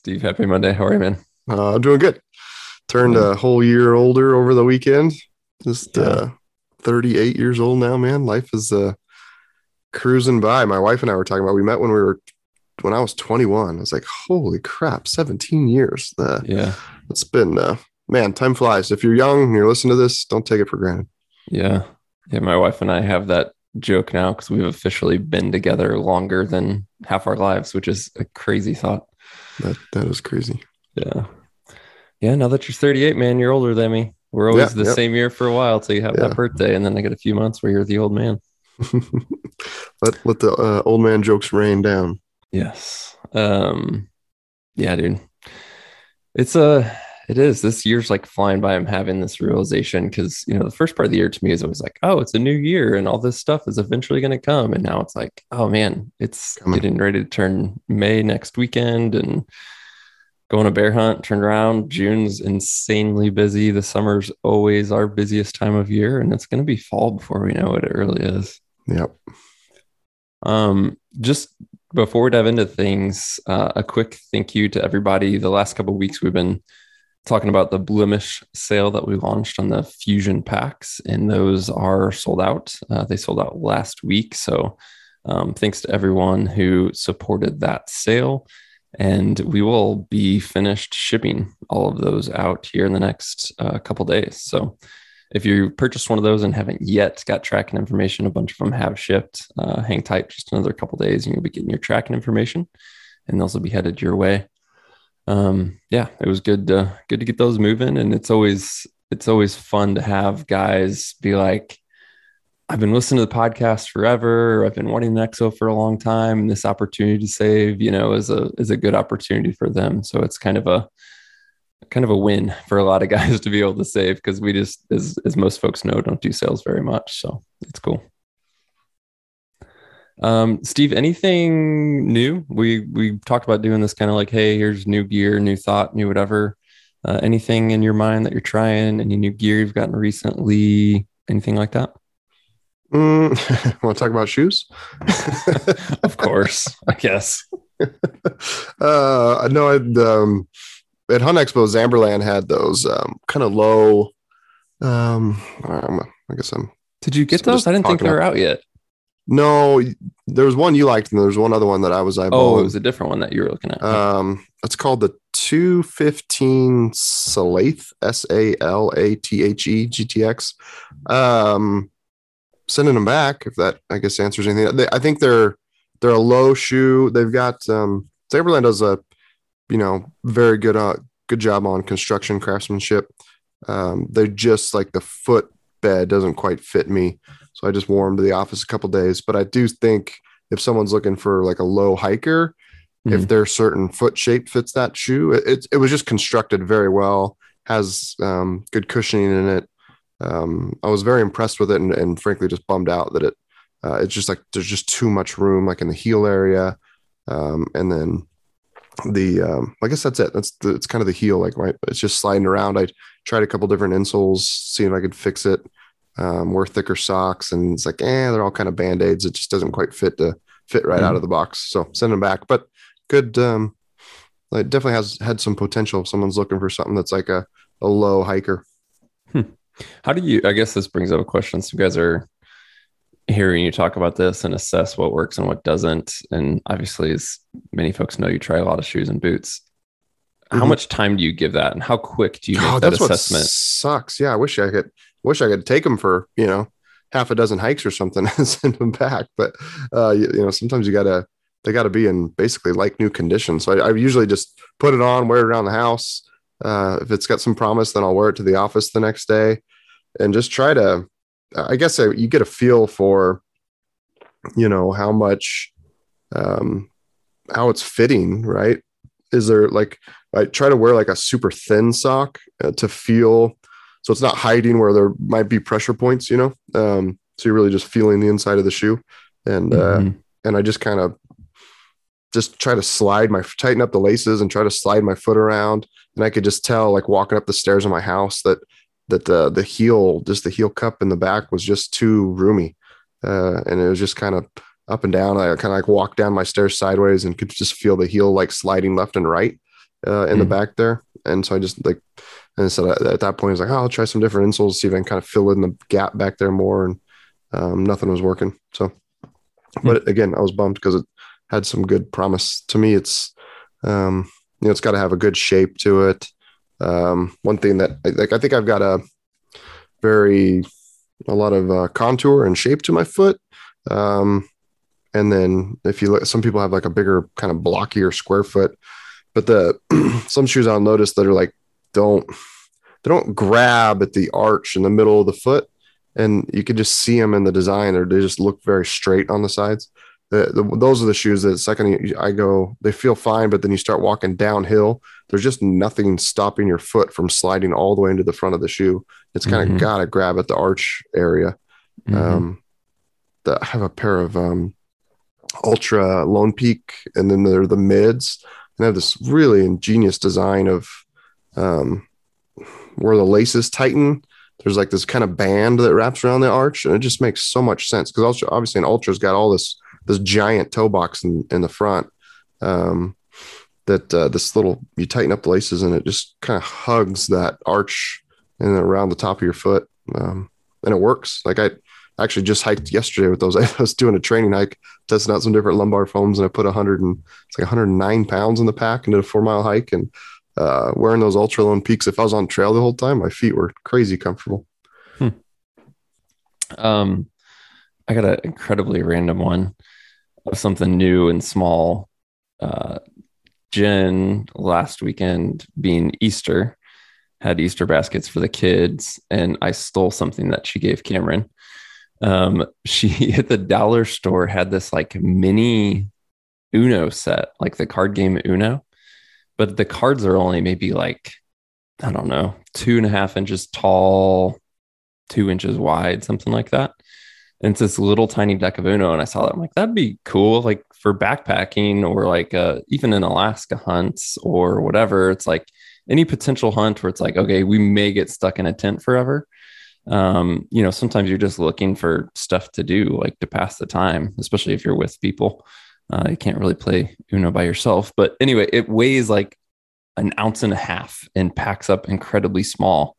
Steve, happy Monday. How are you, man? Uh, doing good. Turned a whole year older over the weekend. Just Yeah. uh, 38 years old now, man. Life is uh, cruising by. My wife and I were talking about. We met when we were when I was 21. I was like, holy crap, 17 years. Uh, Yeah. it's been uh, man, time flies. If you're young and you're listening to this, don't take it for granted. Yeah. Yeah. My wife and I have that joke now because we've officially been together longer than half our lives, which is a crazy thought. That that is crazy. Yeah. Yeah. Now that you're 38, man, you're older than me. We're always Yeah, the yep. same year for a while till you have Yeah. that birthday. And then I get a few months where you're the old man. let let the uh, old man jokes rain down. Yes. Um, yeah, dude. It's a, it is. This year's like flying by. I'm having this realization because, you know, the first part of the year to me is always like, oh, it's a new year and all this stuff is eventually going to come. And now it's like, oh man, it's Coming. getting ready to turn May next weekend and going a bear hunt, turn around. June's insanely busy. The summer's always our busiest time of year. And it's going to be fall before we know it. It really is. Yep. Um, just before we dive into things, uh, a quick thank you to everybody. The last couple of weeks, we've been talking about the Blemish sale that we launched on the Fusion packs, and those are sold out. Uh, they sold out last week. So, um, thanks to everyone who supported that sale. And we will be finished shipping all of those out here in the next uh, couple days. So, if you purchased one of those and haven't yet got tracking information, a bunch of them have shipped. Uh, hang tight just another couple days and you'll be getting your tracking information and those will be headed your way. Um, yeah, it was good to, good to get those moving. And it's always, it's always fun to have guys be like, I've been listening to the podcast forever. I've been wanting an EXO for a long time. And this opportunity to save, you know, is a, is a good opportunity for them. So it's kind of a, kind of a win for a lot of guys to be able to save because we just as as most folks know don't do sales very much so it's cool um steve anything new? We we talked about doing this kind of like hey here's new gear new thought new whatever. Uh, anything in your mind that you're trying any new gear you've gotten recently anything like that? Mm, Want to talk about shoes? of course i guess. Uh, I know I'd, um, at Hunt Expo, Zamberlan had those um, kind of low. Um, um, I guess I'm did you get So those? I didn't think they were out yet no. There was one you liked, and there was one other one that I was oh it was a different one that you were looking at um, it's called the 215 Salathe, S A L A T H E GTX. Um, sending them back if that I guess answers anything. They, I think they're they're a low shoe. They've got um, Zamberlan does a you know very good uh, good job on construction craftsmanship. Um, they're just like the foot bed doesn't quite fit me, so I just wore them to the office a couple days. But I do think if someone's looking for like a low hiker, if Mhm. their certain foot shape fits that shoe, it, it, it was just constructed very well, has um, good cushioning in it. Um, I was very impressed with it and, and frankly just bummed out that it, uh, it's just like there's just too much room, like in the heel area. Um, and then the, um, I guess that's it. That's the, it's kind of the heel, like right. It's just sliding around. I tried a couple different insoles, seeing if I could fix it. Um, wear thicker socks, and it's like, eh, they're all kind of band aids. It just doesn't quite fit to fit right out Mhm. of the box. So send them back. But good. Um, it definitely has had some potential. If someone's looking for something that's like a, a low hiker. How do you? I guess this brings up a question. So you guys are hearing you talk about this and assess what works and what doesn't. And obviously, as many folks know, you try a lot of shoes and boots. How Mhm. much time do you give that, and how quick do you make Oh, that that's assessment? what sucks. Yeah, I wish I could. Wish I could take them for you know half a dozen hikes or something and send them back. But uh, you, you know, sometimes you gotta they got to be in basically like new condition. So I, I usually just put it on, wear it around the house. Uh, if it's got some promise, then I'll wear it to the office the next day, and just try to. I guess I, you get a feel for, you know, how much, um, how it's fitting, right? Is there like I try to wear like a super thin sock uh, to feel so it's not hiding where there might be pressure points, you know. Um, so you're really just feeling the inside of the shoe, and uh, Mhm. and I just kind of just try to slide my tighten up the laces and try to slide my foot around, and I could just tell like walking up the stairs of my house that that the the heel just the heel cup in the back was just too roomy, uh, and it was just kind of up and down. I kind of like walked down my stairs sideways and could just feel the heel like sliding left and right. uh, in mm. the back there, and so I just like and so at that point, I was like, oh, I'll try some different insoles, see if I can kind of fill in the gap back there more, and um, nothing was working. So, but again, I was bummed because it had some good promise. To me, it's um, you know, it's got to have a good shape to it. Um, one thing that like I think I've got a very a lot of uh, contour and shape to my foot. Um, and then if you look, some people have like a bigger kind of blockier square foot, but the some shoes I'll notice that are like don't they don't grab at the arch in the middle of the foot, and you can just see them in the design, or they just look very straight on the sides. The, the, those are the shoes that second I go, they feel fine, but then you start walking downhill. There's just nothing stopping your foot from sliding all the way into the front of the shoe. It's kind of mm-hmm. got to grab at the arch area. Mm-hmm. Um, the, I have a pair of um, Altra Lone Peak, and then they're the mids, and they have this really ingenious design of um, where the laces tighten. There's like this kind of band that wraps around the arch, and it just makes so much sense because obviously an Altra's got all this this giant toe box in, in the front. Um, that uh, this little you tighten up the laces and it just kind of hugs that arch and around the top of your foot, um, and it works. Like I actually just hiked yesterday with those. I was doing a training hike, testing out some different lumbar foams, and I put a hundred and it's like 109 pounds in the pack and did a four mile hike. And uh, wearing those Altra Lone Peaks, if I was on trail the whole time, my feet were crazy comfortable. Hmm. Um, I got an incredibly random one of something new and small. Uh, Jen last weekend being Easter had Easter baskets for the kids, and I stole something that she gave Cameron. Um, she at the dollar store had this like mini Uno set, like the card game Uno but the cards are only maybe like I don't know, two and a half inches tall, two inches wide, something like that. And it's this little tiny deck of Uno. And I saw that. I'm like, that'd be cool, like for backpacking or like uh, even in Alaska hunts or whatever. It's like any potential hunt where it's like, okay, we may get stuck in a tent forever. Um, you know, sometimes you're just looking for stuff to do, like to pass the time, especially if you're with people. Uh, you can't really play Uno by yourself. But anyway, it weighs like an ounce and a half and packs up incredibly small.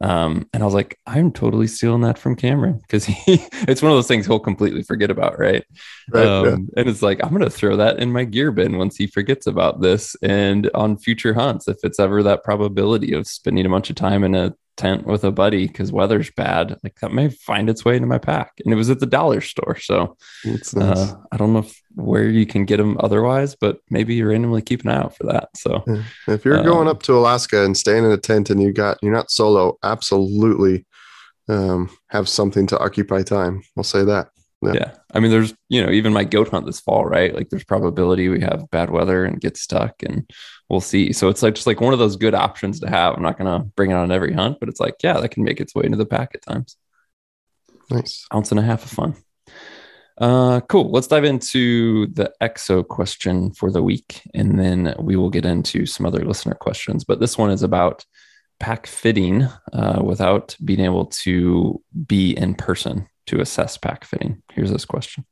Um, and I was like, I'm totally stealing that from Cameron because he it's one of those things he'll completely forget about, right? right um, yeah. And it's like, I'm gonna throw that in my gear bin once he forgets about this. And on future hunts, if it's ever that probability of spending a bunch of time in a tent with a buddy because weather's bad, like that may find its way into my pack. And it was at the dollar store. So nice. uh, I don't know if, where you can get them otherwise, but maybe you randomly keep an eye out for that. So if you're um, going up to Alaska and staying in a tent and you got, you're not solo, absolutely um, have something to occupy time. I'll say that. Yeah. yeah. I mean, there's, you know, even my goat hunt this fall, right? Like there's probability we have bad weather and get stuck and we'll see. So it's like just like one of those good options to have. I'm not going to bring it on every hunt, but it's like, yeah, that can make its way into the pack at times. Nice. Ounce and a half of fun. Uh, cool. Let's dive into the EXO question for the week, and then we will get into some other listener questions. But this one is about pack fitting uh, without being able to be in person to assess pack fitting? Here's this question.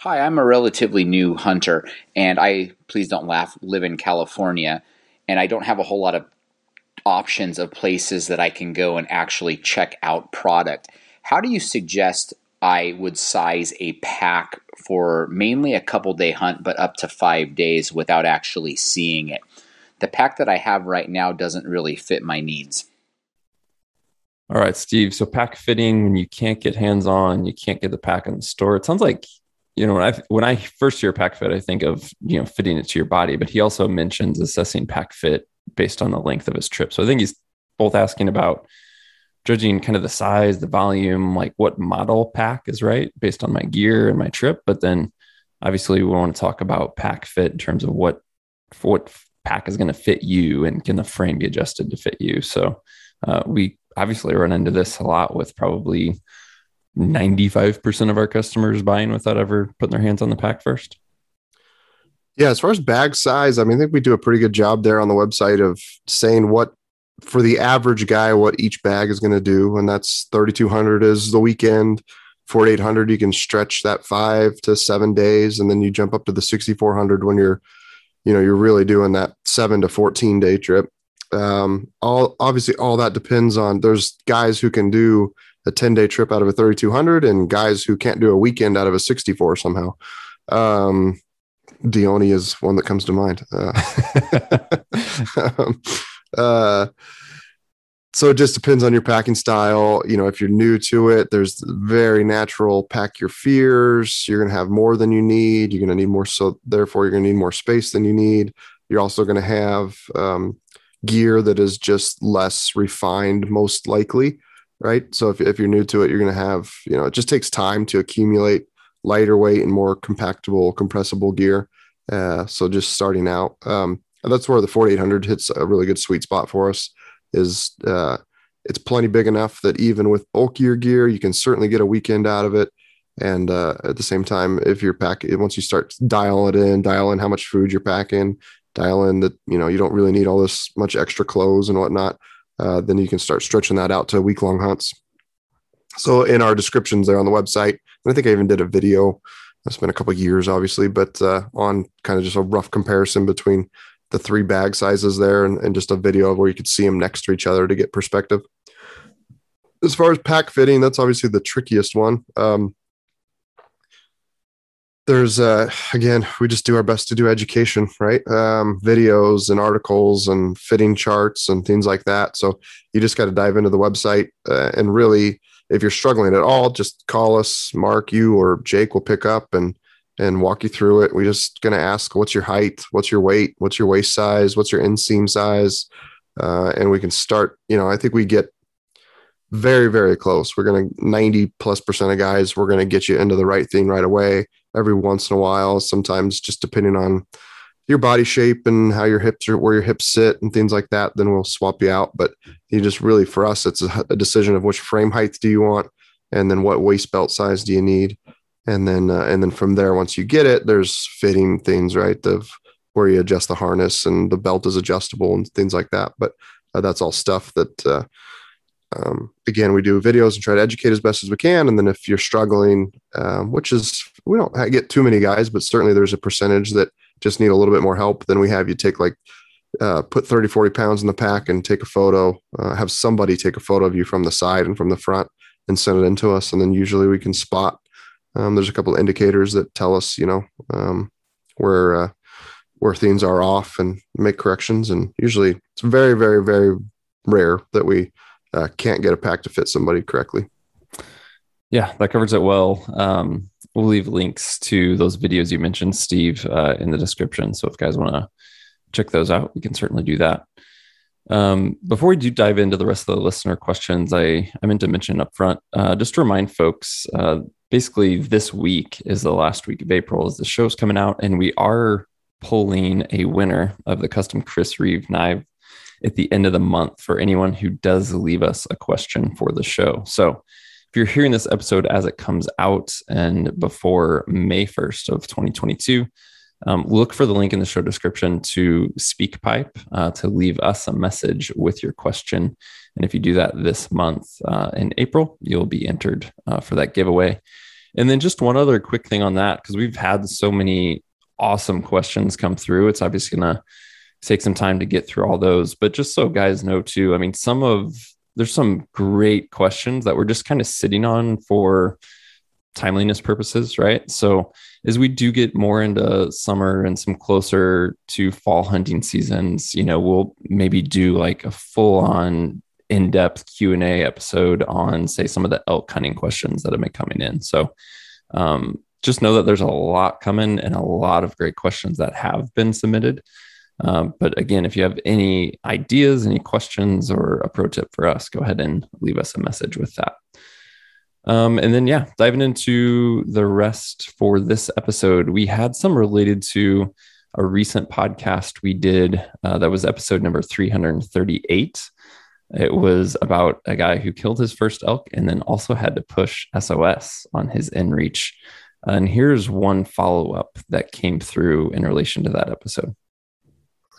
Hi, I'm a relatively new hunter, and I, please don't laugh, live in California, and I don't have a whole lot of options of places that I can go and actually check out product. How do you suggest I would size a pack for mainly a couple day hunt, but up to five days without actually seeing it? The pack that I have right now doesn't really fit my needs. All right, Steve. So pack fitting when you can't get hands on, you can't get the pack in the store. It sounds like you know when I when I first hear pack fit, I think of you know fitting it to your body, but he also mentions assessing pack fit based on the length of his trip. So I think he's both asking about judging kind of the size, the volume, like what model pack is right based on my gear and my trip. But then obviously we want to talk about pack fit in terms of what what pack is going to fit you and can the frame be adjusted to fit you. So uh, we obviously run into this a lot with probably 95% of our customers buying without ever putting their hands on the pack first. Yeah, as far as bag size, I mean, I think we do a pretty good job there on the website of saying what for the average guy what each bag is going to do, and that's 3200 is the weekend. 4800 you can stretch that 5 to 7 days and then you jump up to the 6400 when you're you know, you're really doing that seven to 14 day trip. Um, all obviously all that depends on there's guys who can do a 10 day trip out of a 3200 and guys who can't do a weekend out of a 64 somehow. Um, Dione is one that comes to mind. Uh, um, uh, so it just depends on your packing style. You know, if you're new to it, there's very natural pack your fears. You're going to have more than you need. You're going to need more. So therefore, you're going to need more space than you need. You're also going to have um, gear that is just less refined, most likely. Right. So if, if you're new to it, you're going to have, you know, it just takes time to accumulate lighter weight and more compactable, compressible gear. Uh, so just starting out, um, that's where the 4800 hits a really good sweet spot for us is uh, it's plenty big enough that even with bulkier gear, you can certainly get a weekend out of it. And uh, at the same time, if you're packing, once you start dial it in, dial in how much food you're packing, dial in that you know you don't really need all this much extra clothes and whatnot, uh, then you can start stretching that out to week long hunts. So in our descriptions there on the website, I think I even did a video. It's been a couple years, obviously, but uh, on kind of just a rough comparison between the three bag sizes there and, and just a video of where you could see them next to each other to get perspective. As far as pack fitting, that's obviously the trickiest one. Um, there's uh, again, we just do our best to do education, right? Um, videos and articles and fitting charts and things like that. So you just got to dive into the website uh, and really, if you're struggling at all, just call us, Mark, you or Jake will pick up and and walk you through it. We're just going to ask, what's your height? What's your weight? What's your waist size? What's your inseam size? Uh, and we can start, you know, I think we get very, very close. We're going to 90 plus percent of guys, we're going to get you into the right thing right away. Every once in a while, sometimes just depending on your body shape and how your hips are, where your hips sit and things like that, then we'll swap you out. But you just really, for us, it's a, a decision of which frame height do you want? And then what waist belt size do you need? And then uh, and then from there once you get it there's fitting things right of where you adjust the harness and the belt is adjustable and things like that. But uh, that's all stuff that uh, um, again we do videos and try to educate as best as we can. And then if you're struggling um, which is we don't get too many guys but certainly there's a percentage that just need a little bit more help then we have you take like uh, put 30 40 pounds in the pack and take a photo uh, have somebody take a photo of you from the side and from the front and send it into us. And then usually we can spot um, there's a couple of indicators that tell us, you know, um, where uh, where things are off and make corrections. And usually, it's very, very, very rare that we uh, can't get a pack to fit somebody correctly. Yeah, that covers it well. Um, we'll leave links to those videos you mentioned, Steve, uh, in the description. So if guys want to check those out, we can certainly do that. Um, before we do dive into the rest of the listener questions, I, I meant to mention up front, uh, just to remind folks, uh, basically this week is the last week of April as the show's coming out, and we are pulling a winner of the custom Chris Reeve knife at the end of the month for anyone who does leave us a question for the show. So if you're hearing this episode as it comes out and before May 1st of 2022, um, look for the link in the show description to SpeakPipe uh, to leave us a message with your question. And if you do that this month uh, in April, you'll be entered uh, for that giveaway. And then just one other quick thing on that, because we've had so many awesome questions come through. It's obviously going to take some time to get through all those. But just so guys know, too, I mean, some of there's some great questions that we're just kind of sitting on for timeliness purposes, right? So as we do get more into summer and some closer to fall hunting seasons, you know, we'll maybe do like a full on in-depth q&a episode on say some of the elk hunting questions that have been coming in. So um, just know that there's a lot coming and a lot of great questions that have been submitted. Um, but again if you have any ideas any questions or a pro tip for us go ahead and leave us a message with that. Um, and then yeah diving into the rest for this episode we had some related to a recent podcast we did uh, that was episode number 338 it was about a guy who killed his first elk and then also had to push SOS on his inReach. And here's one follow up that came through in relation to that episode.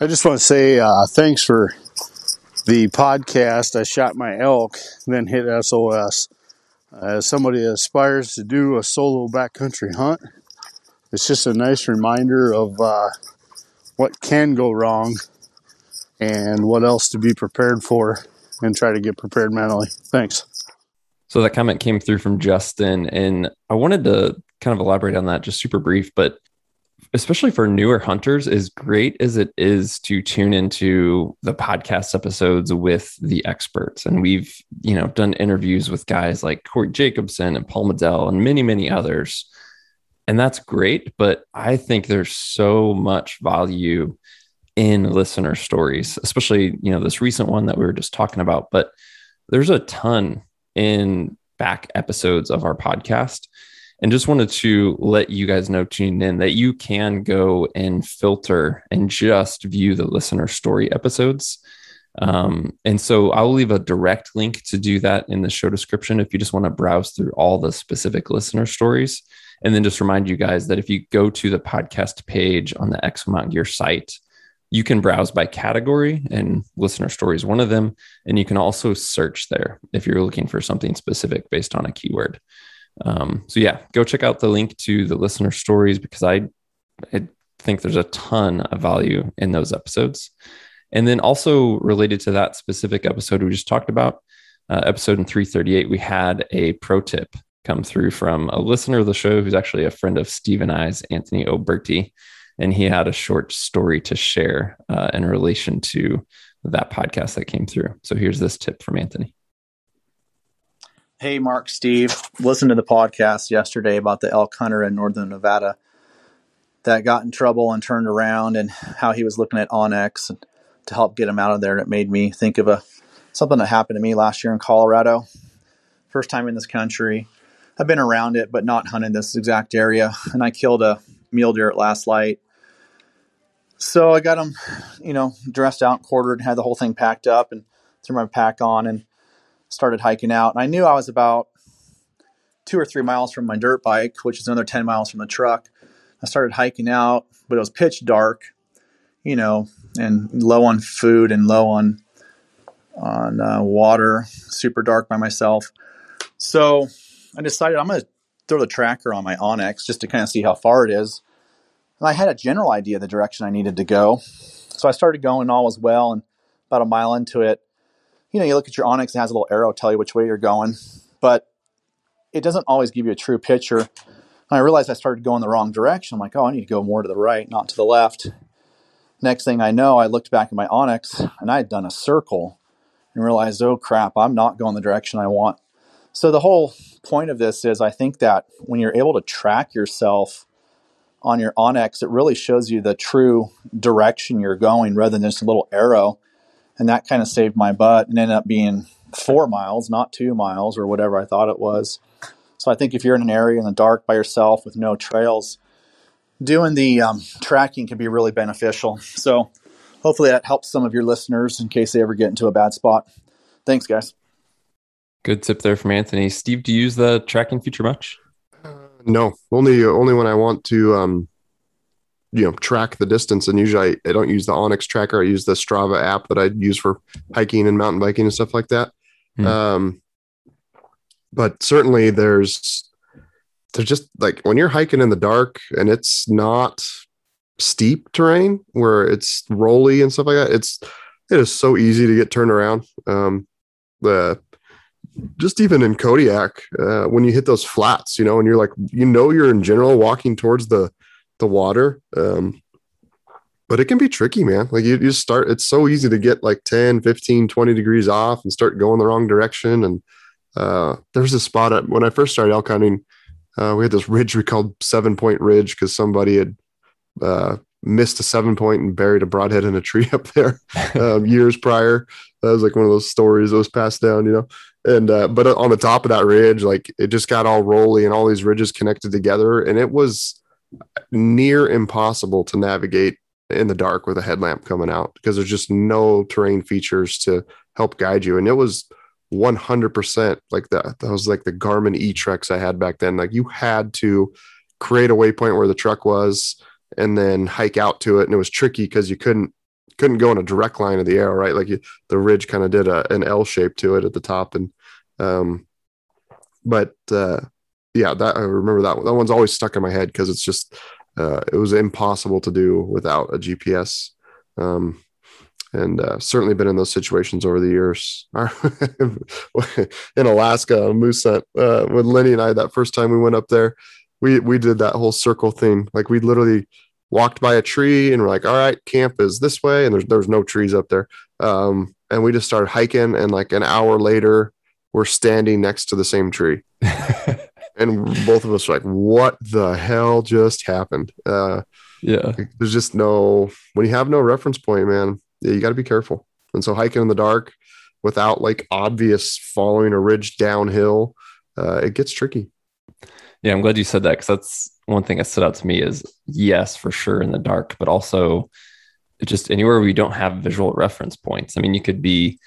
I just want to say uh, thanks for the podcast. I shot my elk, then hit SOS. As somebody that aspires to do a solo backcountry hunt, it's just a nice reminder of uh, what can go wrong and what else to be prepared for and try to get prepared mentally. Thanks. So that comment came through from Justin, and I wanted to kind of elaborate on that just super brief, but especially for newer hunters, as great as it is to tune into the podcast episodes with the experts. And we've, you know, done interviews with guys like Court Jacobson and Paul Medel and many, many others. And that's great. But I think there's so much value in listener stories, especially, you know, this recent one that we were just talking about. But there's a ton in back episodes of our podcast. And just wanted to let you guys know tuning in that you can go and filter and just view the listener story episodes. Um, and so I'll leave a direct link to do that in the show description if you just want to browse through all the specific listener stories. And then just remind you guys that if you go to the podcast page on the Exo Mountain Gear site, you can browse by category and listener stories one of them and you can also search there if you're looking for something specific based on a keyword. Um, so yeah go check out the link to the listener stories because I, I think there's a ton of value in those episodes. And then also related to that specific episode we just talked about uh, episode in 338 we had a pro tip come through from a listener of the show who's actually a friend of steve and i's anthony oberti and he had a short story to share uh, in relation to that podcast that came through. So here's this tip from Anthony. Hey, Mark, Steve, listened to the podcast yesterday about the elk hunter in northern Nevada that got in trouble and turned around, and how he was looking at onX to help get him out of there. And it made me think of a something that happened to me last year in Colorado. First time in this country. I've been around it, but not hunted this exact area. And I killed a mule deer at last light so I got them, you know, dressed out, quartered, had the whole thing packed up, and threw my pack on and started hiking out. And I knew I was about two or three miles from my dirt bike, which is another 10 miles from the truck. I started hiking out, but it was pitch dark, you know, and low on food and low on on uh, water, super dark by myself. So I decided I'm going to throw the tracker on my onX just to kind of see how far it is. And I had a general idea of the direction I needed to go. So I started going, all was well. And about a mile into it, you know, you look at your onX, it has a little arrow tell you which way you're going, but it doesn't always give you a true picture. And I realized I started going the wrong direction. I'm like, oh, I need to go more to the right, not to the left. Next thing I know, I looked back at my onX and I had done a circle and realized, oh crap, I'm not going the direction I want. So the whole point of this is I think that when you're able to track yourself on your onX, it really shows you the true direction you're going rather than just a little arrow. And that kind of saved my butt and ended up being four miles, not two miles or whatever I thought it was. So I think if you're in an area in the dark by yourself with no trails, doing the um, tracking can be really beneficial. So hopefully that helps some of your listeners in case they ever get into a bad spot. Thanks, guys. Good tip there from Anthony. Steve, do you use the tracking feature much? No, only only when I want to, um, you know, track the distance. And usually I, I don't use the onX tracker. I use the Strava app that I use for hiking and mountain biking and stuff like that. Mm. Um, but certainly there's there's just like when you're hiking in the dark and it's not steep terrain where it's rolly and stuff like that. It's it is so easy to get turned around. Um, the just even in Kodiak, uh, when you hit those flats, you know, and you're like, you know, you're in general walking towards the the water, um, but it can be tricky, man. Like you, you start, it's so easy to get like 10, 15, 20 degrees off and start going the wrong direction. And uh, there's a spot at, when I first started elk hunting, uh, we had this ridge we called Seven Point Ridge because somebody had uh, missed a seven point and buried a broadhead in a tree up there um, years prior. That was like one of those stories that was passed down, you know? And uh, but on the top of that ridge like it just got all rolly and all these ridges connected together and it was near impossible to navigate in the dark with a headlamp coming out because there's just no terrain features to help guide you. And it was 100% like that that was like the garmin e-trex i had back then. Like you had to create a waypoint where the truck was and then hike out to it and it was tricky because you couldn't couldn't go in a direct line of the arrow right like you, the ridge kind of did a, an l shape to it at the top and um, but uh, yeah, that I remember that that one's always stuck in my head because it's just uh, it was impossible to do without a GPS. Um, and uh, certainly been in those situations over the years. in Alaska, moose hunt uh, with Lenny and I that first time we went up there, we we did that whole circle thing. Like we literally walked by a tree and we're like, all right, camp is this way, and there's there's no trees up there. Um, and we just started hiking, and like an hour later, we're standing next to the same tree. and both of us were like, what the hell just happened? Uh, yeah. There's just no, when you have no reference point, man, yeah, you got to be careful. And so hiking in the dark without like obvious following a ridge downhill, uh, it gets tricky. Yeah, I'm glad you said that because that's one thing that stood out to me is yes, for sure in the dark, but also just anywhere we don't have visual reference points. I mean, you could be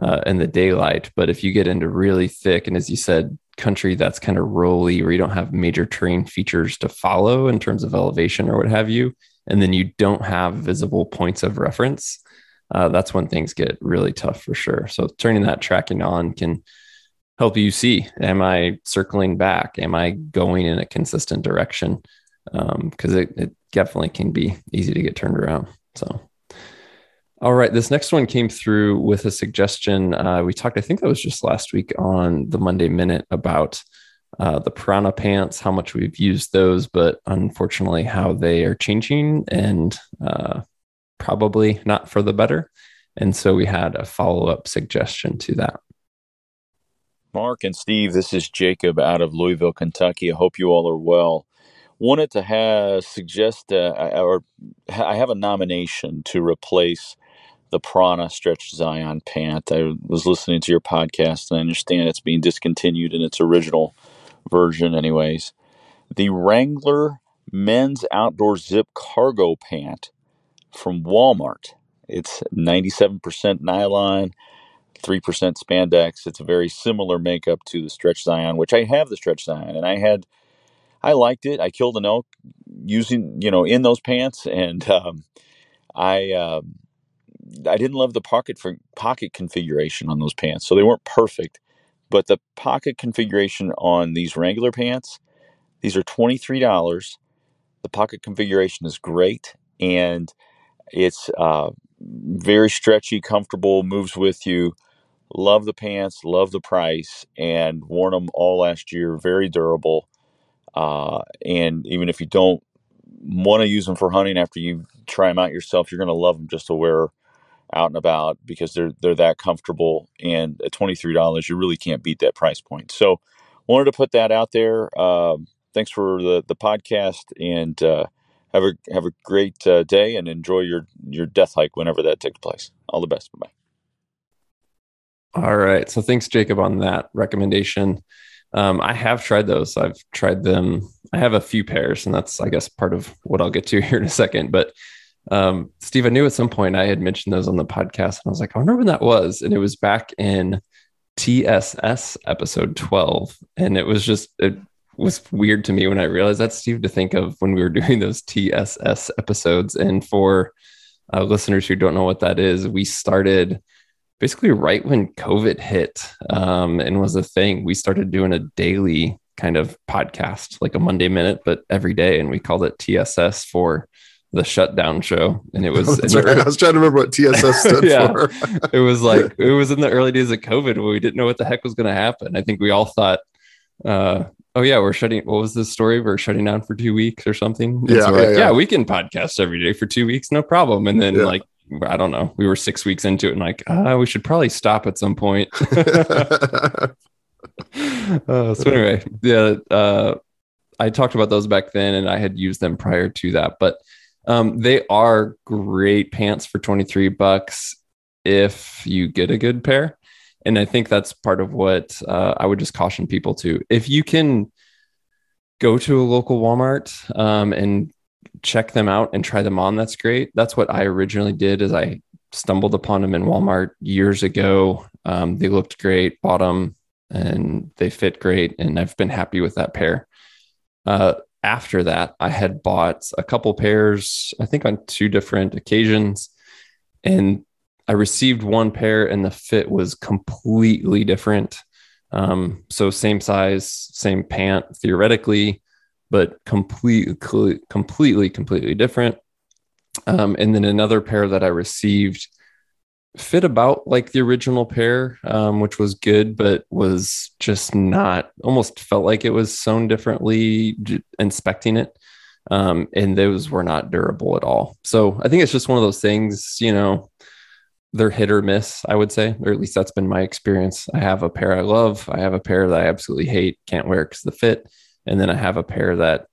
uh, in the daylight, but if you get into really thick and as you said, country that's kind of rolly where you don't have major terrain features to follow in terms of elevation or what have you, and then you don't have visible points of reference, uh, that's when things get really tough for sure. So turning that tracking on can help you see: Am I circling back? Am I going in a consistent direction? Because um, it, it definitely can be easy to get turned around. So. All right. This next one came through with a suggestion. Uh, we talked, I think that was just last week on the Monday Minute about uh, the Prana pants, how much we've used those, but unfortunately, how they are changing and uh, probably not for the better. And so we had a follow up suggestion to that. Mark and Steve, this is Jacob out of Louisville, Kentucky. I hope you all are well. Wanted to have suggest uh, or I have a nomination to replace the Prana Stretch Zion pant. I was listening to your podcast and I understand it's being discontinued in its original version, anyways. The Wrangler men's outdoor zip cargo pant from Walmart. It's 97% nylon, 3% spandex. It's a very similar makeup to the Stretch Zion, which I have the Stretch Zion, and I had, I liked it. I killed an elk using, you know, in those pants, and um, I, um, I didn't love the pocket for pocket configuration on those pants, so they weren't perfect. But the pocket configuration on these Wrangler pants, these are twenty three dollars. The pocket configuration is great, and it's uh, very stretchy, comfortable, moves with you. Love the pants, love the price, and worn them all last year. Very durable, uh, and even if you don't want to use them for hunting after you try them out yourself, you're going to love them just to wear out and about because they're they're that comfortable. And at twenty three dollars, you really can't beat that price point. So, wanted to put that out there. Uh, thanks for the the podcast and. Uh, have a have a great uh, day and enjoy your your death hike whenever that takes place. All the best. Bye bye. All right. So thanks, Jacob, on that recommendation. Um, I have tried those. I've tried them. I have a few pairs, and that's I guess part of what I'll get to here in a second. But um, Steve, I knew at some point I had mentioned those on the podcast, and I was like, I wonder when that was, and it was back in TSS episode 12 and it was just it was weird to me when I realized that Steve to think of when we were doing those TSS episodes. And for uh, listeners who don't know what that is, we started basically right when COVID hit um, and was a thing. We started doing a daily kind of podcast, like a Monday minute, but every day. And we called it TSS for the shutdown show. And it was, right. I was trying to remember what TSS stood yeah, for. it was like, it was in the early days of COVID where we didn't know what the heck was going to happen. I think we all thought, uh, oh yeah, we're shutting. What was the story? We're shutting down for two weeks or something. yeah, so yeah, like, yeah, yeah, we can podcast every day for two weeks, no problem. And then yeah. like I don't know, we were six weeks into it, and like uh, we should probably stop at some point. uh, so anyway, yeah, uh, I talked about those back then, and I had used them prior to that, but um, they are great pants for twenty three bucks if you get a good pair and I think that's part of what uh, I would just caution people to. If you can go to a local Walmart um, and check them out and try them on, that's great. That's what I originally did. Is I stumbled upon them in Walmart years ago. Um, they looked great, bought them, and they fit great, and I've been happy with that pair. Uh, after that, I had bought a couple pairs, I think on two different occasions, and I received one pair and the fit was completely different. Um, so same size, same pant theoretically, but completely, completely, completely different. Um, and then another pair that I received fit about like the original pair, um, which was good, but was just not almost felt like it was sewn differently inspecting it. Um, and those were not durable at all. So I think it's just one of those things, you know, they're hit or miss, I would say, or at least that's been my experience. I have a pair I love, I have a pair that I absolutely hate, can't wear because the fit, and then I have a pair that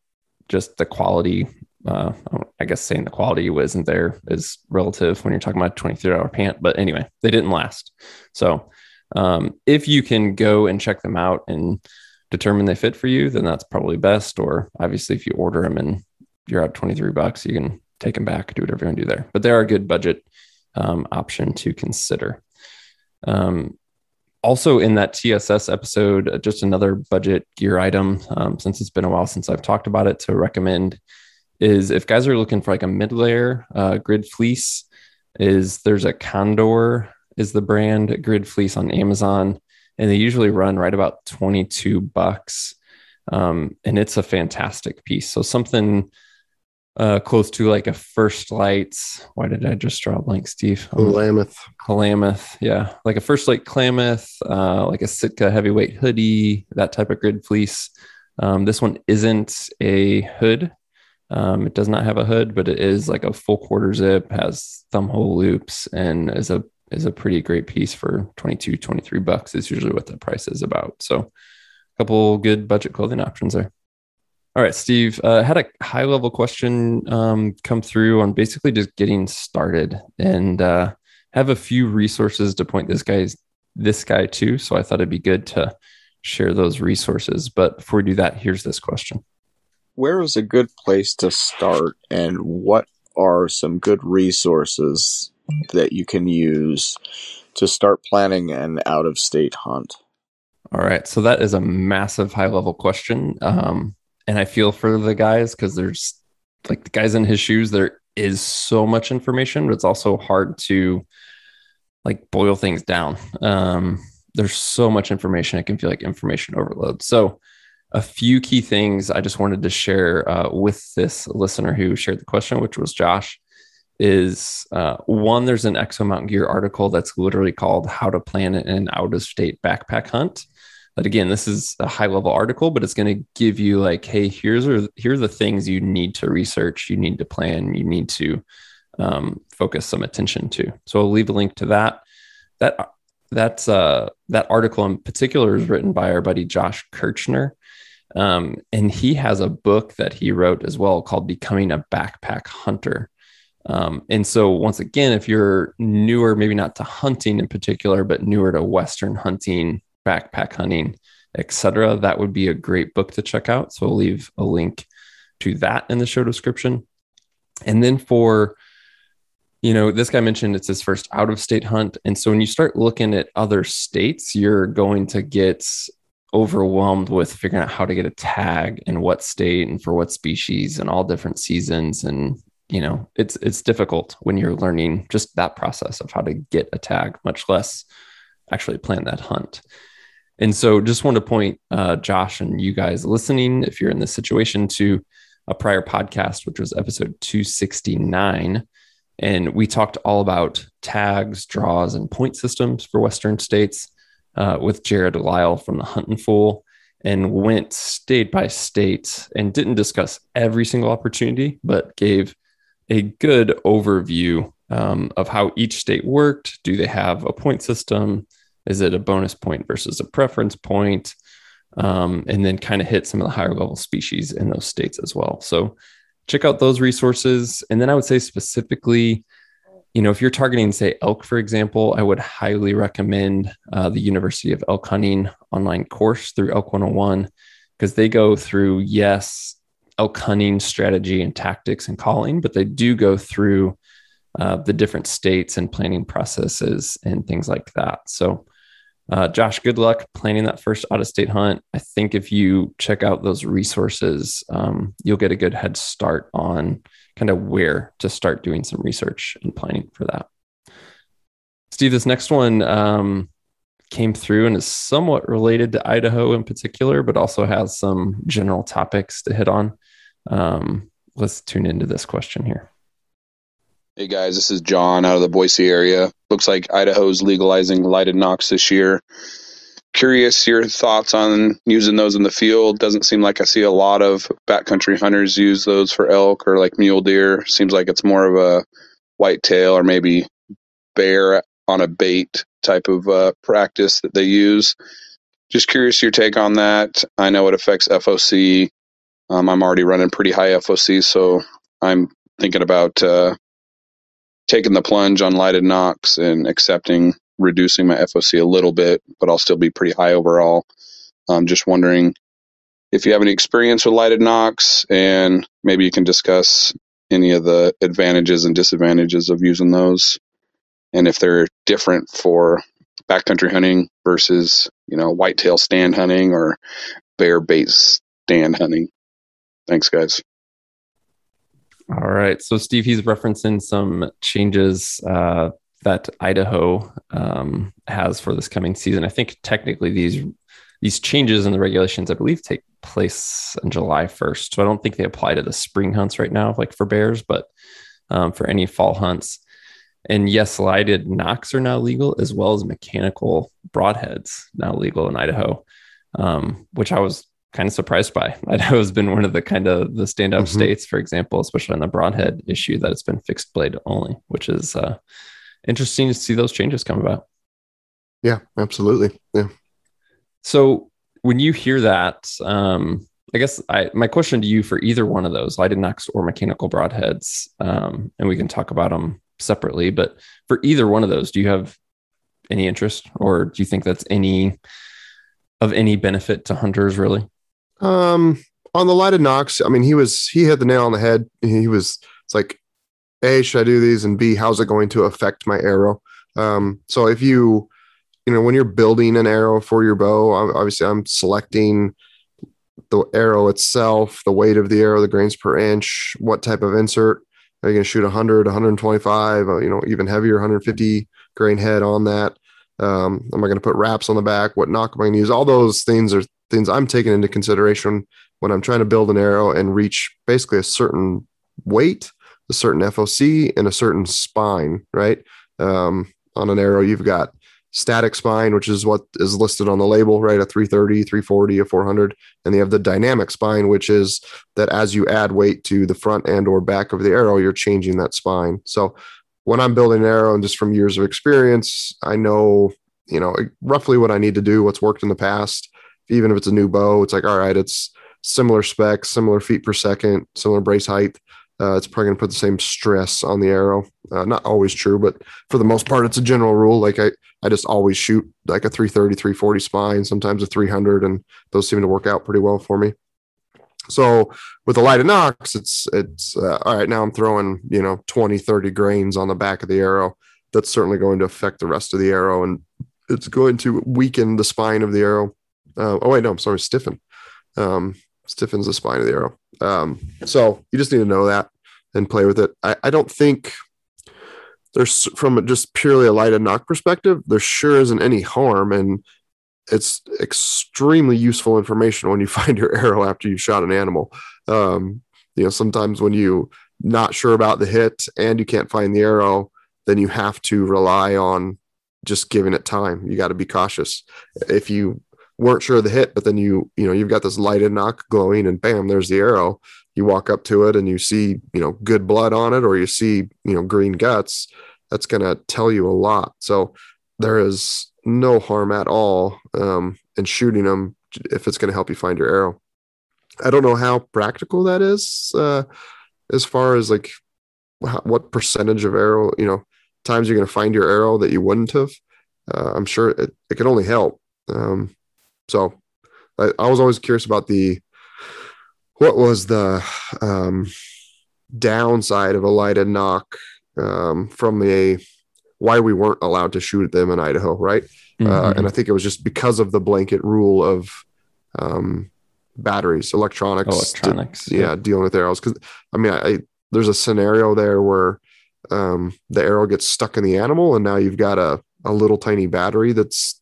just the quality. Uh, I guess saying the quality wasn't there is relative when you're talking about a 23 hour pant, but anyway, they didn't last. So um, if you can go and check them out and determine they fit for you, then that's probably best. Or obviously, if you order them and you're at 23 bucks, you can take them back, do whatever you want to do there. But they are a good budget um, option to consider. Um, also, in that TSS episode, uh, just another budget gear item, um, since it's been a while since I've talked about it, to recommend is if guys are looking for like a mid layer uh, grid fleece, is there's a Condor is the brand grid fleece on Amazon, and they usually run right about 22 bucks. Um, and it's a fantastic piece. So something uh, close to like a First Lite's. Why did I just draw a blank, Steve? Um, Klamath. Klamath, yeah, like a First Lite Klamath, uh, like a Sitka heavyweight hoodie, that type of grid fleece. Um, this one isn't a hood. Um, it does not have a hood, but it is like a full quarter zip, has thumb hole loops, and is a is a pretty great piece for 22, 23 bucks is usually what the price is about. So a couple good budget clothing options there. All right, Steve, uh, had a high level question um, come through on basically just getting started and uh, have a few resources to point this guy's this guy to. So I thought it'd be good to share those resources. But before we do that, here's this question. Where is a good place to start and what are some good resources that you can use to start planning an out of state hunt? All right. So that is a massive high level question. Um, and I feel for the guys because there's like the guys in his shoes, there is so much information, but it's also hard to like boil things down. Um, there's so much information, it can feel like information overload. So, a few key things I just wanted to share uh, with this listener who shared the question, which was Josh, is uh, one, there's an Exo Mountain Gear article that's literally called How to Plan an Out of State Backpack Hunt. But again, this is a high level article, but it's going to give you like, hey, here's are here are the things you need to research, you need to plan, you need to um, focus some attention to. So I'll leave a link to that. That that's uh, that article in particular is written by our buddy Josh Kirchner. Um, and he has a book that he wrote as well called Becoming a Backpack Hunter. Um, and so, once again, if you're newer, maybe not to hunting in particular, but newer to Western hunting, backpack hunting, etc. That would be a great book to check out. So I'll leave a link to that in the show description. And then for you know, this guy mentioned it's his first out of state hunt. And so when you start looking at other states, you're going to get overwhelmed with figuring out how to get a tag in what state and for what species and all different seasons and you know it's it's difficult when you're learning just that process of how to get a tag much less actually plan that hunt and so just want to point uh, Josh and you guys listening, if you're in this situation, to a prior podcast, which was episode 269. And we talked all about tags, draws, and point systems for Western states uh, with Jared Lyle from the Huntin' Fool and went state by state and didn't discuss every single opportunity, but gave a good overview um, of how each state worked. Do they have a point system? Is it a bonus point versus a preference point? Um, and then kind of hit some of the higher level species in those states as well. So check out those resources. And then I would say specifically, you know, if you're targeting, say, elk, for example, I would highly recommend uh, the University of Elk Hunting online course through Elk 101 because they go through, yes, elk hunting strategy and tactics and calling, but they do go through uh, the different states and planning processes and things like that. So uh, Josh, good luck planning that first out of state hunt. I think if you check out those resources, um, you'll get a good head start on kind of where to start doing some research and planning for that. Steve, this next one um, came through and is somewhat related to Idaho in particular, but also has some general topics to hit on. Um, let's tune into this question here. Hey guys, this is John out of the Boise area. Looks like Idaho's legalizing lighted nocks this year. Curious your thoughts on using those in the field. Doesn't seem like I see a lot of backcountry hunters use those for elk or like mule deer. Seems like it's more of a whitetail or maybe bear on a bait type of uh, practice that they use. Just curious your take on that. I know it affects FOC. Um, I'm already running pretty high FOC, so I'm thinking about uh, taking the plunge on lighted nocks and accepting reducing my FOC a little bit, but I'll still be pretty high overall. I'm just wondering if you have any experience with lighted nocks and maybe you can discuss any of the advantages and disadvantages of using those and if they're different for backcountry hunting versus, you know, whitetail stand hunting or bear bait stand hunting. Thanks, guys. All right. So, Steve, he's referencing some changes uh, that Idaho um, has for this coming season. I think technically these these changes in the regulations, I believe, take place on July 1st. So I don't think they apply to the spring hunts right now, like for bears, but um, for any fall hunts. And yes, lighted nocks are now legal, as well as mechanical broadheads now legal in Idaho, um, which I was kind of surprised by. Idaho has been one of the kind of the standout mm-hmm. states, for example, especially on the broadhead issue, that it's been fixed blade only, which is uh, interesting to see those changes come about. Yeah, absolutely. Yeah. So when you hear that, um, I guess I, my question to you for either one of those, lighted nocks or mechanical broadheads, um, and we can talk about them separately, but for either one of those, do you have any interest or do you think that's any of any benefit to hunters really? Um, on the lighted nocks, I mean, he was, he hit the nail on the head. He was, it's like, A, should I do these? And B, how's it going to affect my arrow? Um, so if you, you know, when you're building an arrow for your bow, obviously I'm selecting the arrow itself, the weight of the arrow, the grains per inch, what type of insert. Are you going to shoot 100, 125, uh, you know, even heavier, 150 grain head on that? Um, am I going to put wraps on the back? What nock am I going to use? All those things are things I'm taking into consideration when I'm trying to build an arrow and reach basically a certain weight, a certain FOC, and a certain spine, right? Um, on an arrow, you've got static spine, which is what is listed on the label, right? A 330, 340, a 400. And they have the dynamic spine, which is that as you add weight to the front and or back of the arrow, you're changing that spine. So when I'm building an arrow and just from years of experience, I know, you know, roughly what I need to do, what's worked in the past. Even if it's a new bow, it's like, all right, it's similar specs, similar feet per second, similar brace height uh, it's probably going to put the same stress on the arrow. Uh, not always true, but for the most part, it's a general rule. Like I, I just always shoot like a 330, 340 spine, sometimes a 300, and those seem to work out pretty well for me. So with the lighted nocks, it's, it's uh, all right. Now I'm throwing, you know, 20, 30 grains on the back of the arrow. That's certainly going to affect the rest of the arrow and it's going to weaken the spine of the arrow. Uh, oh, wait, no, I'm sorry, stiffen. Um, stiffens the spine of the arrow. Um, so you just need to know that and play with it. I, I don't think there's from just purely a lighted nock perspective, there sure isn't any harm. And it's extremely useful information when you find your arrow after you shot an animal. Um, you know, sometimes when you not sure about the hit and you can't find the arrow, then you have to rely on just giving it time. You got to be cautious. If you weren't sure of the hit, but then you, you know, you've got this lighted nock glowing and bam, there's the arrow. You walk up to it and you see, you know, good blood on it, or you see, you know, green guts. That's going to tell you a lot. So there is no harm at all um, in shooting them if it's going to help you find your arrow. I don't know how practical that is uh, as far as like what percentage of arrow, you know, times you're going to find your arrow that you wouldn't have. Uh, I'm sure it, it can only help. Um, so I, I was always curious about the what was the um, downside of a lighted nock um, from a why we weren't allowed to shoot at them in Idaho, right? Uh, mm-hmm. Uh, and I think it was just because of the blanket rule of um, batteries, electronics, electronics, to, yeah, yeah, dealing with arrows. Because I mean, I, I, there's a scenario there where um, the arrow gets stuck in the animal, and now you've got a a little tiny battery that's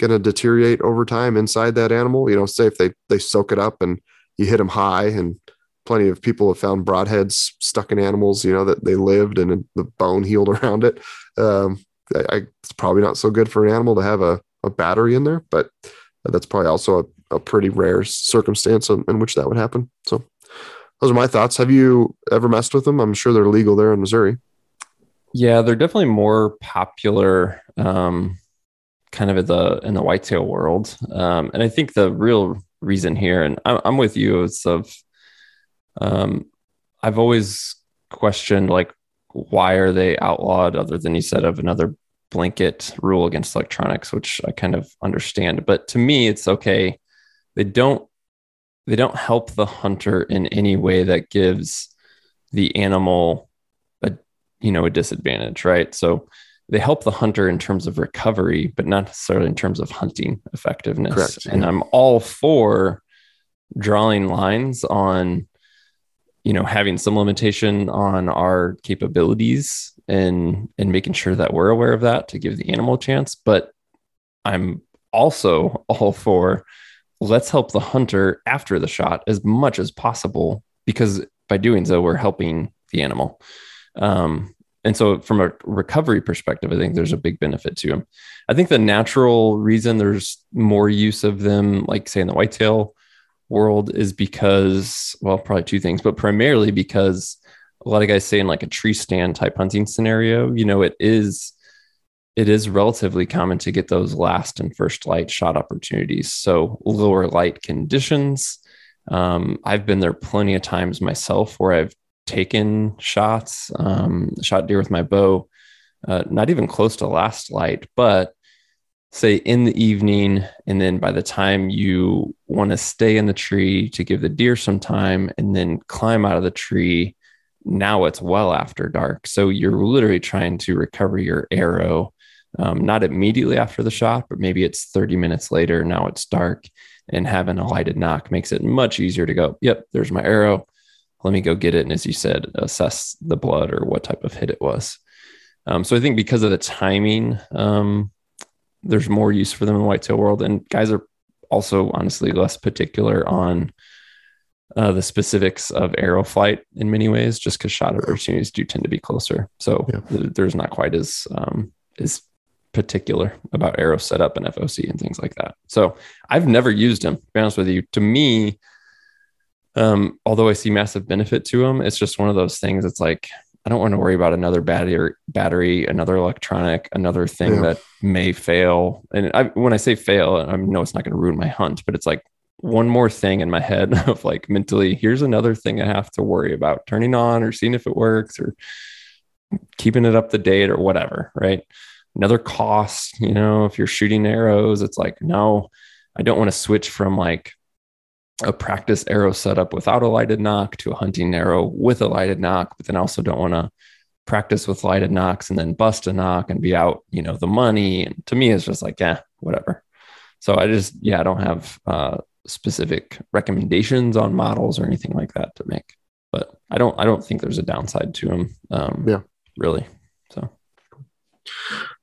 going to deteriorate over time inside that animal. You know, say if they they soak it up and you hit them high, and plenty of people have found broadheads stuck in animals. You know that they lived and the bone healed around it. Um, I, it's probably not so good for an animal to have a, a battery in there, but that's probably also a, a pretty rare circumstance in, in which that would happen. So those are my thoughts. Have you ever messed with them? I'm sure they're legal there in Missouri. Yeah, they're definitely more popular, um, kind of in the in the whitetail world. Um, and I think the real reason here, and I'm, I'm with you, is of um, I've always questioned like why are they outlawed, other than you said of another blanket rule against electronics, which I kind of understand. But to me, it's okay. They don't they don't help the hunter in any way that gives the animal a you know a disadvantage, right? So they help the hunter in terms of recovery, but not necessarily in terms of hunting effectiveness. Correct. And I'm all for drawing lines on you know having some limitation on our capabilities and and making sure that we're aware of that to give the animal a chance but i'm also all for let's help the hunter after the shot as much as possible because by doing so we're helping the animal um, and so from a recovery perspective i think there's a big benefit to them i think the natural reason there's more use of them like say in the whitetail world is because, well, probably two things, but primarily because a lot of guys say in like a tree stand type hunting scenario, you know, it is it is relatively common to get those last and first light shot opportunities. So lower light conditions. Um, I've been there plenty of times myself where I've taken shots, um, shot deer with my bow, uh, not even close to last light, but say in the evening and then by the time you want to stay in the tree to give the deer some time and then climb out of the tree now it's well after dark. So you're literally trying to recover your arrow um, not immediately after the shot but maybe it's 30 minutes later now it's dark and having a lighted nock makes it much easier to go yep there's my arrow let me go get it and as you said assess the blood or what type of hit it was um, so i think because of the timing um, there's more use for them in the whitetail world, and guys are also honestly less particular on uh, the specifics of arrow flight in many ways, just because shot opportunities do tend to be closer. So yeah. th- there's not quite as um, as particular about arrow setup and FOC and things like that. So I've never used them. To be honest with you, to me, um, although I see massive benefit to them, it's just one of those things. It's like I don't want to worry about another battery, battery, another electronic, another thing yeah. that may fail. And I, when I say fail, I know it's not going to ruin my hunt, but it's like one more thing in my head of like mentally, here's another thing I have to worry about turning on or seeing if it works or keeping it up to date or whatever. Right. Another cost, you know, if you're shooting arrows, it's like, no, I don't want to switch from like a practice arrow setup without a lighted nock to a hunting arrow with a lighted nock, but then also don't want to practice with lighted nocks and then bust a nock and be out, you know, the money. And to me, it's just like, yeah, whatever. So I just, yeah, I don't have uh, specific recommendations on models or anything like that to make, but I don't, I don't think there's a downside to them. Um, yeah, really. So,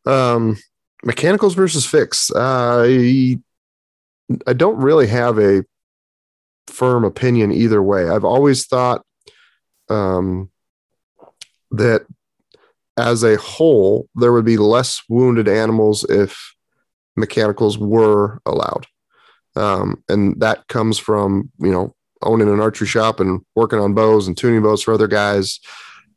um, mechanicals versus fix. Uh, I, I don't really have a firm opinion either way. I've always thought um, that as a whole, there would be less wounded animals if mechanicals were allowed. Um, and that comes from, you know, owning an archery shop and working on bows and tuning bows for other guys.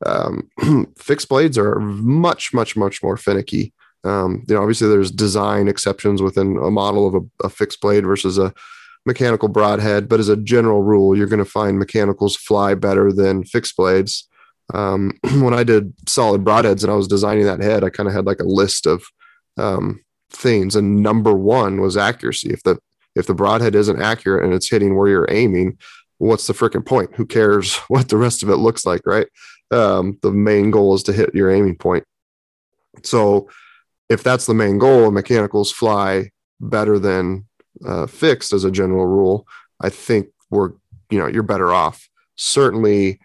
Um, fixed blades are much, much, much more finicky. Um, you know, obviously there's design exceptions within a model of a, a fixed blade versus a mechanical broadhead, but as a general rule, you're going to find mechanicals fly better than fixed blades. Um, when I did solid broadheads and I was designing that head, I kind of had like a list of um, things, and number one was accuracy. If the if the broadhead isn't accurate and it's hitting where you're aiming, what's the freaking point? Who cares what the rest of it looks like, right? Um, the main goal is to hit your aiming point. So, if that's the main goal, mechanicals fly better than uh, fixed as a general rule, I think we're you know you're better off. Certainly,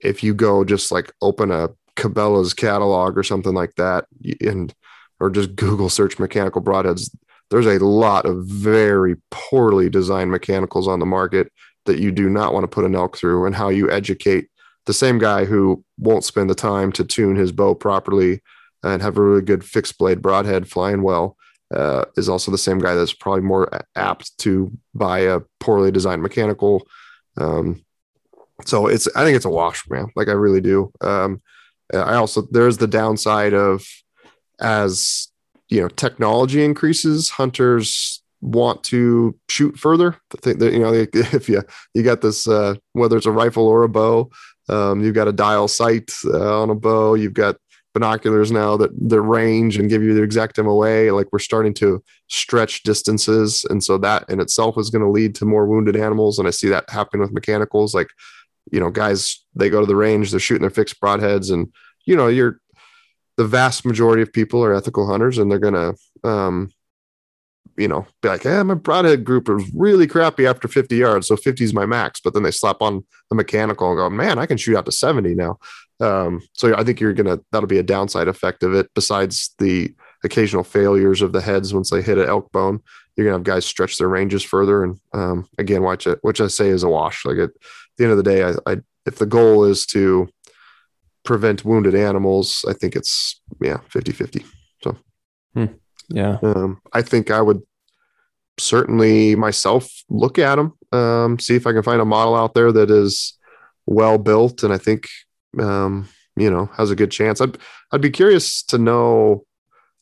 if you go just like open a Cabela's catalog or something like that, and or just Google search mechanical broadheads, there's a lot of very poorly designed mechanicals on the market that you do not want to put an elk through and how you educate the same guy who won't spend the time to tune his bow properly and have a really good fixed blade broadhead flying well uh, is also the same guy that's probably more apt to buy a poorly designed mechanical. Um, so it's, I think it's a wash, man. Like I really do. Um, I also, there's the downside of as, you know, technology increases, hunters want to shoot further. Think that, you know, if you, you got this, uh, whether it's a rifle or a bow, um, you've got a dial sight uh, on a bow, you've got binoculars now that the range and give you the exact MOA. Like we're starting to stretch distances. And so that in itself is going to lead to more wounded animals. And I see that happen with mechanicals. Like, you know, guys, they go to the range, they're shooting their fixed broadheads. And, you know, you're the vast majority of people are ethical hunters and they're going to, um, you know, be like, yeah, my broadhead group is really crappy after 50 yards. So 50 is my max. But then they slap on the mechanical and go, man, I can shoot out to 70 now. Um, so I think you're gonna that'll be a downside effect of it. Besides the occasional failures of the heads once they hit an elk bone, you're gonna have guys stretch their ranges further. And um, again, watch it, which I say is a wash. Like at the end of the day, I, I if the goal is to prevent wounded animals, I think it's yeah 50 50. So hmm. yeah, um, I think I would certainly myself look at them, um, see if I can find a model out there that is well built, and I think um, you know, has a good chance. I'd I'd be curious to know.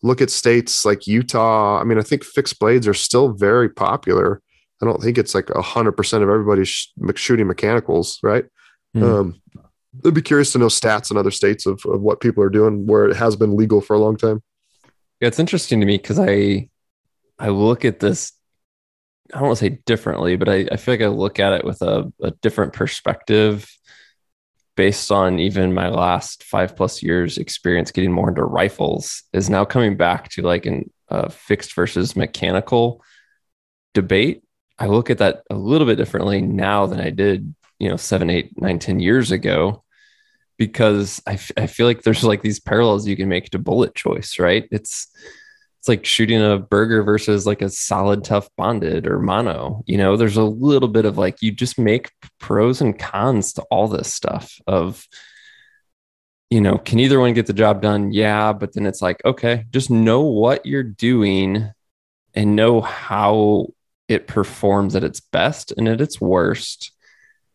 Look at states like Utah. I mean, I think fixed blades are still very popular. I don't think it's like a hundred percent of everybody sh- shooting mechanicals, right? Mm. Um, I'd be curious to know stats in other states of, of what people are doing where it has been legal for a long time. Yeah, it's interesting to me because I I look at this I don't want to say differently, but I, I feel like I look at it with a, a different perspective based on even my last five plus years experience getting more into rifles is now coming back to like an uh, fixed versus mechanical debate. I look at that a little bit differently now than i did you know seven eight nine ten years ago because I, f- I feel like there's like these parallels you can make to bullet choice right? It's like shooting a Berger versus like a solid tough bonded or mono you know? There's a little bit of like you just make pros and cons to all this stuff of you know can either one get the job done? Yeah but then it's like okay just know what you're doing and know how it performs at its best and at its worst.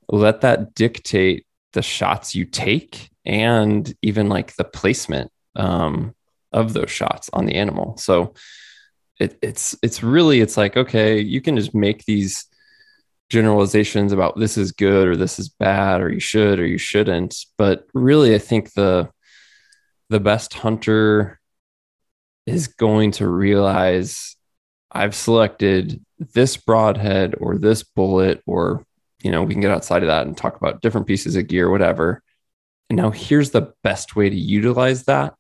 Let that dictate the shots you take and even like the placement um of those shots on the animal. So it, it's it's really it's like okay, you can just make these generalizations about this is good or this is bad or you should or you shouldn't, but really I think the the best hunter is going to realize I've selected this broadhead or this bullet or you know we can get outside of that and talk about different pieces of gear whatever. And now here's the best way to utilize that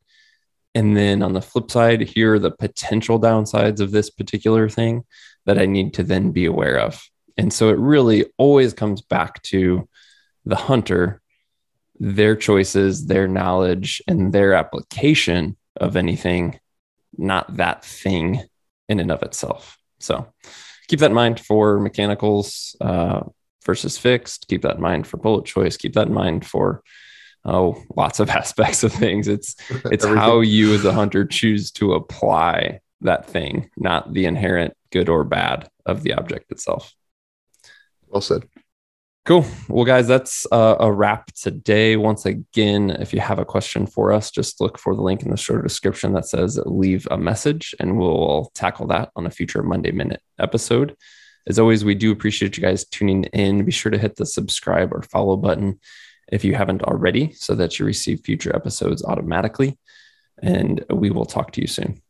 and then on the flip side, here are the potential downsides of this particular thing that I need to then be aware of. And so it really always comes back to the hunter, their choices, their knowledge, and their application of anything, not that thing in and of itself. So keep that in mind for mechanicals uh, versus fixed. Keep that in mind for bullet choice. Keep that in mind for oh lots of aspects of things. It's it's how you as a hunter choose to apply that thing not the inherent good or bad of the object itself. Well said. Cool. Well guys that's uh, a wrap today. Once again if you have a question for us just look for the link in the short description that says leave a message and we'll tackle that on a future monday minute episode. As always we do appreciate you guys tuning in. Be sure to hit the subscribe or follow button if you haven't already, so that you receive future episodes automatically. And we will talk to you soon.